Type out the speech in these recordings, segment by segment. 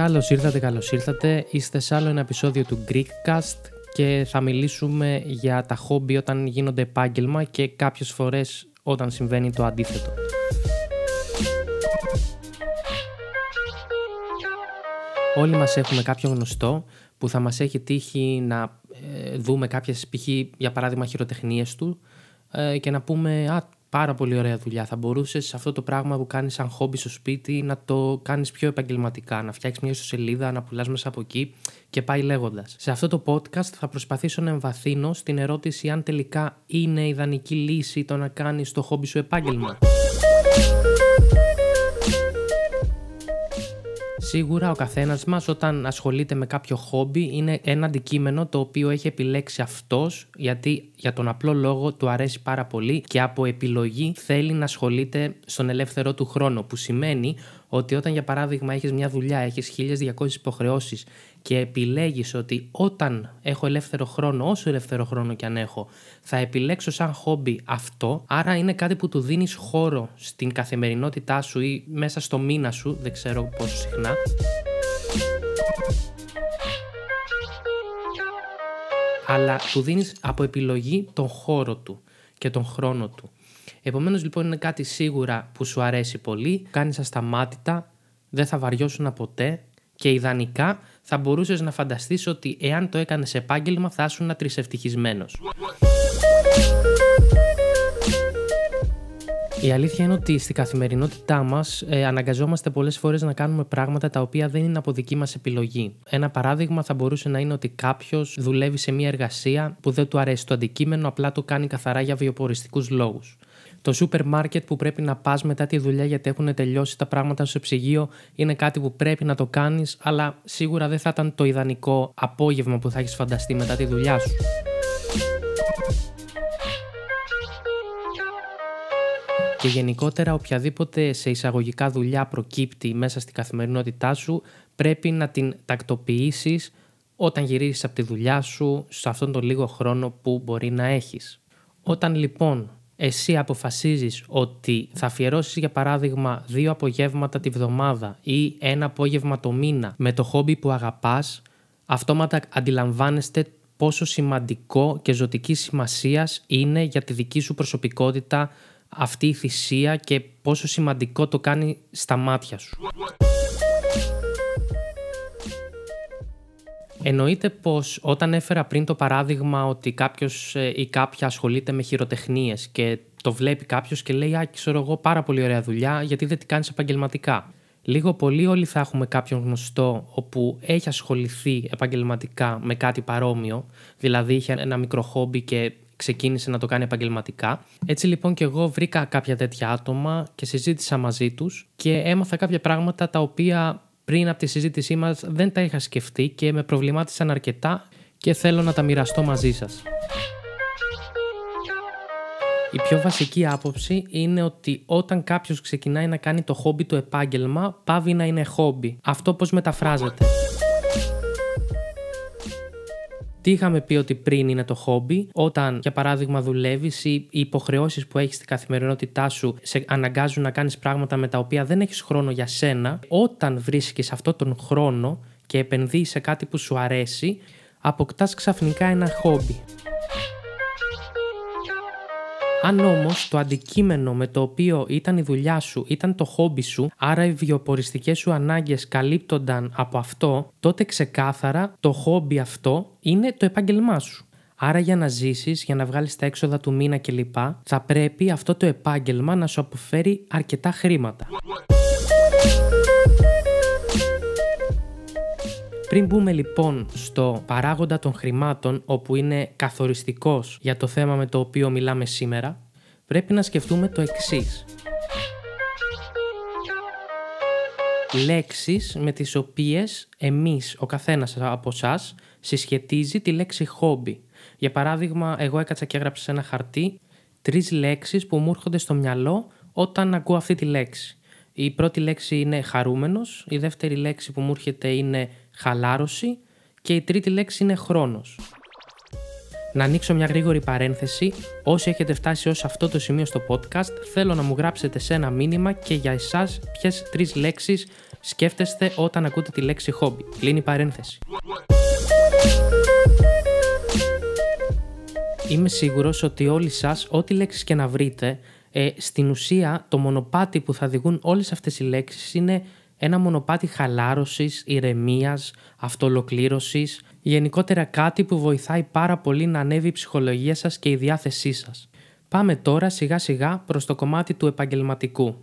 Καλώς ήρθατε, καλώς ήρθατε. Είστε σε άλλο ένα επεισόδιο του Greekcast και θα μιλήσουμε για τα χόμπι όταν γίνονται επάγγελμα και κάποιες φορές όταν συμβαίνει το αντίθετο. Όλοι μας έχουμε κάποιο γνωστό που θα μας έχει τύχει να ε, δούμε κάποιες π.χ. για παράδειγμα χειροτεχνίες του ε, και να πούμε «Α, πάρα πολύ ωραία δουλειά. Θα μπορούσες αυτό το πράγμα που κάνεις σαν χόμπι στο σπίτι να το κάνεις πιο επαγγελματικά, να φτιάξεις μια ιστοσελίδα, να πουλάς μέσα από εκεί και πάει λέγοντας. Σε αυτό το podcast θα προσπαθήσω να εμβαθύνω στην ερώτηση αν τελικά είναι ιδανική λύση το να κάνεις το χόμπι σου επάγγελμα. Σίγουρα ο καθένας μας όταν ασχολείται με κάποιο χόμπι είναι ένα αντικείμενο το οποίο έχει επιλέξει αυτός γιατί για τον απλό λόγο του αρέσει πάρα πολύ και από επιλογή θέλει να ασχολείται στον ελεύθερό του χρόνο. Που σημαίνει ότι όταν για παράδειγμα έχεις μια δουλειά, έχεις 1200 υποχρεώσεις και επιλέγεις ότι όταν έχω ελεύθερο χρόνο, όσο ελεύθερο χρόνο και αν έχω, θα επιλέξω σαν χόμπι αυτό, άρα είναι κάτι που του δίνεις χώρο στην καθημερινότητά σου ή μέσα στο μήνα σου, δεν ξέρω πόσο συχνά. αλλά του δίνεις από επιλογή τον χώρο του και τον χρόνο του. Επομένως, λοιπόν, είναι κάτι σίγουρα που σου αρέσει πολύ, κάνεις ασταμάτητα, δεν θα βαριώσουν ποτέ και ιδανικά θα μπορούσες να φανταστείς ότι εάν το έκανες επάγγελμα θα ήσουν τρισευτυχισμένο. Η αλήθεια είναι ότι στην καθημερινότητά μας ε, αναγκαζόμαστε πολλές φορές να κάνουμε πράγματα τα οποία δεν είναι από δική μας επιλογή. Ένα παράδειγμα θα μπορούσε να είναι ότι κάποιος δουλεύει σε μια εργασία που δεν του αρέσει το αντικείμενο, απλά το κάνει καθαρά για βιοποριστικούς λόγους το σούπερ μάρκετ που πρέπει να πας μετά τη δουλειά γιατί έχουν τελειώσει τα πράγματα στο ψυγείο είναι κάτι που πρέπει να το κάνεις, αλλά σίγουρα δεν θα ήταν το ιδανικό απόγευμα που θα έχεις φανταστεί μετά τη δουλειά σου. Και γενικότερα οποιαδήποτε σε εισαγωγικά δουλειά προκύπτει μέσα στην καθημερινότητά σου πρέπει να την τακτοποιήσεις όταν γυρίσεις από τη δουλειά σου σε αυτόν τον λίγο χρόνο που μπορεί να έχεις. Όταν λοιπόν εσύ αποφασίζεις ότι θα αφιερώσεις για παράδειγμα δύο απογεύματα τη βδομάδα ή ένα απόγευμα το μήνα με το χόμπι που αγαπάς, αυτόματα αντιλαμβάνεστε πόσο σημαντικό και ζωτικής σημασίας είναι για τη δική σου προσωπικότητα αυτή η θυσία και πόσο σημαντικό το κάνει στα μάτια σου. Εννοείται πως όταν έφερα πριν το παράδειγμα ότι κάποιος ε, ή κάποια ασχολείται με χειροτεχνίες και το βλέπει κάποιος και λέει Α, ξέρω εγώ, πάρα πολύ ωραία δουλειά, γιατί δεν την κάνεις επαγγελματικά. Λίγο πολύ όλοι θα έχουμε κάποιον γνωστό όπου έχει ασχοληθεί επαγγελματικά με κάτι παρόμοιο, δηλαδή είχε ένα μικρό χόμπι και ξεκίνησε να το κάνει επαγγελματικά. Έτσι λοιπόν και εγώ βρήκα κάποια τέτοια άτομα και συζήτησα μαζί τους και έμαθα κάποια πράγματα τα οποία πριν από τη συζήτησή μας δεν τα είχα σκεφτεί και με προβλημάτισαν αρκετά και θέλω να τα μοιραστώ μαζί σας. Η πιο βασική άποψη είναι ότι όταν κάποιος ξεκινάει να κάνει το χόμπι του επάγγελμα, πάβει να είναι χόμπι. Αυτό πώς μεταφράζεται; Τι είχαμε πει ότι πριν είναι το χόμπι, όταν για παράδειγμα δουλεύεις ή οι υποχρεώσεις που έχεις στην καθημερινότητά σου σε αναγκάζουν να κάνεις πράγματα με τα οποία δεν έχεις χρόνο για σένα, όταν βρίσκεις αυτόν τον χρόνο και επενδύεις σε κάτι που σου αρέσει, αποκτάς ξαφνικά ένα χόμπι. Αν όμως το αντικείμενο με το οποίο ήταν η δουλειά σου ήταν το χόμπι σου, άρα οι βιοποριστικές σου ανάγκες καλύπτονταν από αυτό, τότε ξεκάθαρα το χόμπι αυτό είναι το επάγγελμά σου. Άρα για να ζήσεις, για να βγάλεις τα έξοδα του μήνα κλπ, θα πρέπει αυτό το επάγγελμα να σου αποφέρει αρκετά χρήματα. Πριν μπούμε λοιπόν στο παράγοντα των χρημάτων, όπου είναι καθοριστικός για το θέμα με το οποίο μιλάμε σήμερα, πρέπει να σκεφτούμε το εξής. Λέξεις με τις οποίες εμείς, ο καθένας από εσάς συσχετίζει τη λέξη χόμπι. Για παράδειγμα, εγώ έκατσα και έγραψα σε ένα χαρτί τρεις λέξεις που μου έρχονται στο μυαλό όταν ακούω αυτή τη λέξη. Η πρώτη λέξη είναι χαρούμενος, η δεύτερη λέξη που μου έρχεται είναι χαλάρωση και η τρίτη λέξη είναι χρόνος. Να ανοίξω μια γρήγορη παρένθεση. Όσοι έχετε φτάσει ως αυτό το σημείο στο podcast, θέλω να μου γράψετε σε ένα μήνυμα και για εσάς ποιες τρεις λέξεις σκέφτεστε όταν ακούτε τη λέξη χόμπι. Κλείνει η παρένθεση. Είμαι σίγουρος ότι όλοι σας, ό,τι λέξεις και να βρείτε, ε, στην ουσία το μονοπάτι που θα οδηγούν όλες αυτές οι λέξεις είναι ένα μονοπάτι χαλάρωσης, ηρεμίας, αυτολοκλήρωσης, γενικότερα κάτι που βοηθάει πάρα πολύ να ανέβει η ψυχολογία σας και η διάθεσή σας. Πάμε τώρα σιγά σιγά προς το κομμάτι του επαγγελματικού.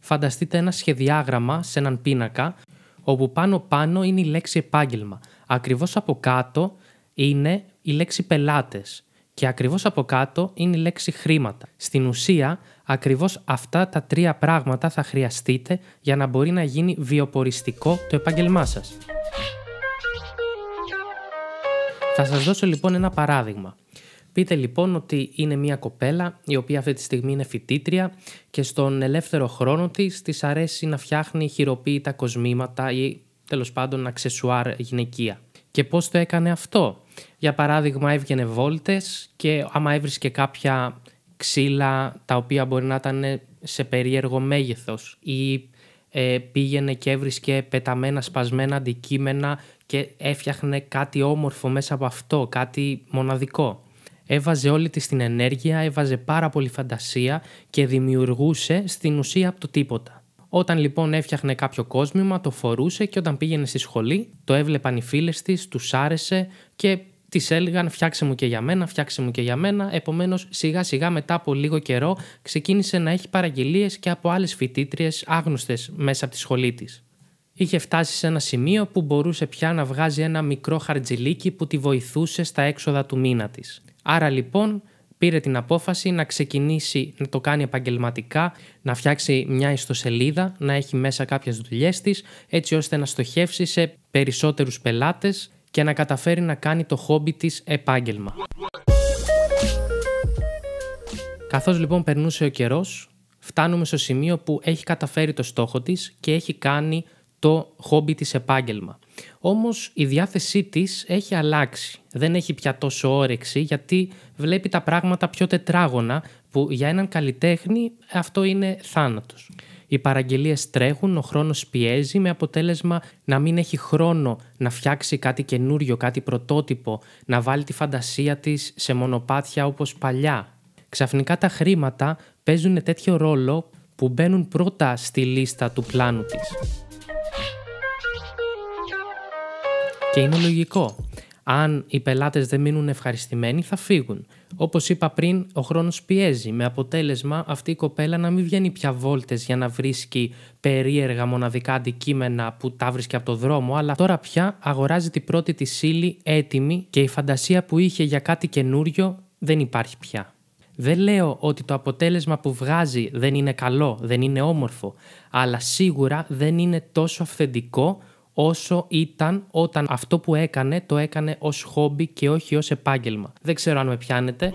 Φανταστείτε ένα σχεδιάγραμμα σε έναν πίνακα, όπου πάνω πάνω είναι η λέξη επάγγελμα. Ακριβώς από κάτω είναι η λέξη πελάτες και ακριβώς από κάτω είναι η λέξη χρήματα. Στην ουσία, ακριβώς αυτά τα τρία πράγματα θα χρειαστείτε για να μπορεί να γίνει βιοποριστικό το επάγγελμά σας. Θα σας δώσω λοιπόν ένα παράδειγμα. Πείτε λοιπόν ότι είναι μια κοπέλα η οποία αυτή τη στιγμή είναι φοιτήτρια και στον ελεύθερο χρόνο της της αρέσει να φτιάχνει χειροποίητα κοσμήματα ή τέλος πάντων αξεσουάρ γυναικεία. Και πώς το έκανε αυτό; Για παράδειγμα έβγαινε βόλτες και άμα έβρισκε κάποια ξύλα τα οποία μπορεί να ήταν σε περίεργο μέγεθος ή ε, πήγαινε και έβρισκε πεταμένα σπασμένα αντικείμενα και έφτιαχνε κάτι όμορφο μέσα από αυτό, κάτι μοναδικό. Έβαζε όλη της την ενέργεια, έβαζε πάρα πολύ φαντασία και δημιουργούσε στην ουσία από το τίποτα. Όταν λοιπόν έφτιαχνε κάποιο κόσμημα, το φορούσε και όταν πήγαινε στη σχολή, το έβλεπαν οι φίλες της, τους άρεσε και τη έλεγαν φτιάξε μου και για μένα, φτιάξε μου και για μένα. Επομένως, σιγά σιγά μετά από λίγο καιρό ξεκίνησε να έχει παραγγελίες και από άλλες φοιτήτριες άγνωστες μέσα από τη σχολή της. Είχε φτάσει σε ένα σημείο που μπορούσε πια να βγάζει ένα μικρό χαρτζιλίκι που τη βοηθούσε στα έξοδα του μήνα της. Άρα λοιπόν πήρε την απόφαση να ξεκινήσει να το κάνει επαγγελματικά, να φτιάξει μια ιστοσελίδα, να έχει μέσα κάποιες δουλειές της, έτσι ώστε να στοχεύσει σε περισσότερους πελάτες και να καταφέρει να κάνει το χόμπι της επάγγελμα. Καθώς λοιπόν περνούσε ο καιρός, φτάνουμε στο σημείο που έχει καταφέρει το στόχο της και έχει κάνει το χόμπι της επάγγελμα. Όμως η διάθεσή της έχει αλλάξει. Δεν έχει πια τόσο όρεξη γιατί βλέπει τα πράγματα πιο τετράγωνα που για έναν καλλιτέχνη αυτό είναι θάνατος. Οι παραγγελίες τρέχουν, ο χρόνος πιέζει με αποτέλεσμα να μην έχει χρόνο να φτιάξει κάτι καινούριο, κάτι πρωτότυπο, να βάλει τη φαντασία της σε μονοπάτια όπως παλιά. Ξαφνικά τα χρήματα παίζουν τέτοιο ρόλο που μπαίνουν πρώτα στη λίστα του πλάνου της. Και είναι λογικό. Αν οι πελάτες δεν μείνουν ευχαριστημένοι θα φύγουν. Όπως είπα πριν, ο χρόνος πιέζει με αποτέλεσμα αυτή η κοπέλα να μην βγαίνει πια βόλτες για να βρίσκει περίεργα μοναδικά αντικείμενα που τα βρίσκει από το δρόμο, αλλά τώρα πια αγοράζει την πρώτη της ύλη έτοιμη και η φαντασία που είχε για κάτι καινούριο δεν υπάρχει πια. Δεν λέω ότι το αποτέλεσμα που βγάζει δεν είναι καλό, δεν είναι όμορφο, αλλά σίγουρα δεν είναι τόσο αυθεντικό όσο ήταν όταν αυτό που έκανε το έκανε ως χόμπι και όχι ως επάγγελμα. Δεν ξέρω αν με πιάνετε.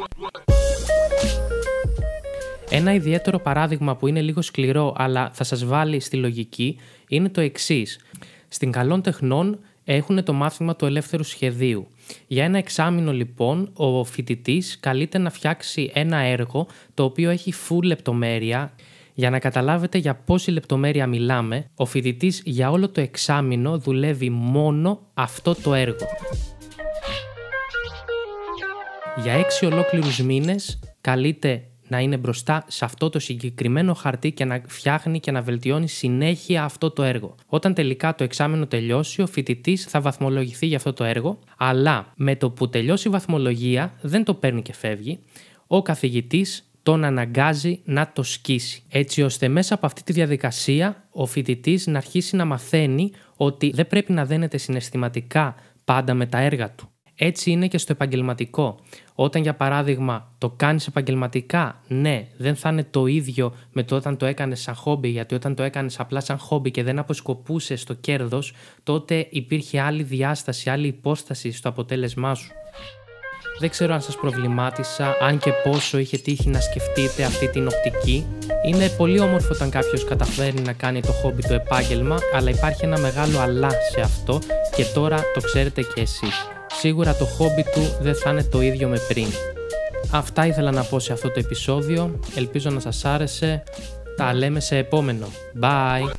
Ένα ιδιαίτερο παράδειγμα που είναι λίγο σκληρό αλλά θα σας βάλει στη λογική είναι το εξής. Στην καλών τεχνών έχουν το μάθημα του ελεύθερου σχεδίου. Για ένα εξάμεινο λοιπόν ο φοιτητής καλείται να φτιάξει ένα έργο το οποίο έχει full λεπτομέρεια για να καταλάβετε για πόση λεπτομέρεια μιλάμε, ο φοιτητής για όλο το εξάμεινο δουλεύει μόνο αυτό το έργο. Για έξι ολόκληρους μήνες καλείται να είναι μπροστά σε αυτό το συγκεκριμένο χαρτί και να φτιάχνει και να βελτιώνει συνέχεια αυτό το έργο. Όταν τελικά το εξάμεινο τελειώσει, ο φοιτητής θα βαθμολογηθεί για αυτό το έργο, αλλά με το που τελειώσει η βαθμολογία δεν το παίρνει και φεύγει. Ο καθηγητής τον αναγκάζει να το σκίσει. Έτσι ώστε μέσα από αυτή τη διαδικασία ο φοιτητής να αρχίσει να μαθαίνει ότι δεν πρέπει να δένεται συναισθηματικά πάντα με τα έργα του. Έτσι είναι και στο επαγγελματικό. Όταν για παράδειγμα το κάνεις επαγγελματικά, ναι, δεν θα είναι το ίδιο με το όταν το έκανες σαν χόμπι, γιατί όταν το έκανες απλά σαν χόμπι και δεν αποσκοπούσες στο κέρδος, τότε υπήρχε άλλη διάσταση, άλλη υπόσταση στο αποτέλεσμά σου. Δεν ξέρω αν σας προβλημάτισα, αν και πόσο είχε τύχει να σκεφτείτε αυτή την οπτική. Είναι πολύ όμορφο όταν κάποιος καταφέρει να κάνει το χόμπι του επάγγελμα, αλλά υπάρχει ένα μεγάλο αλλά σε αυτό και τώρα το ξέρετε και εσείς. σίγουρα το χόμπι του δεν θα είναι το ίδιο με πριν. Αυτά ήθελα να πω σε αυτό το επεισόδιο. Ελπίζω να σας άρεσε. Τα λέμε σε επόμενο. Bye!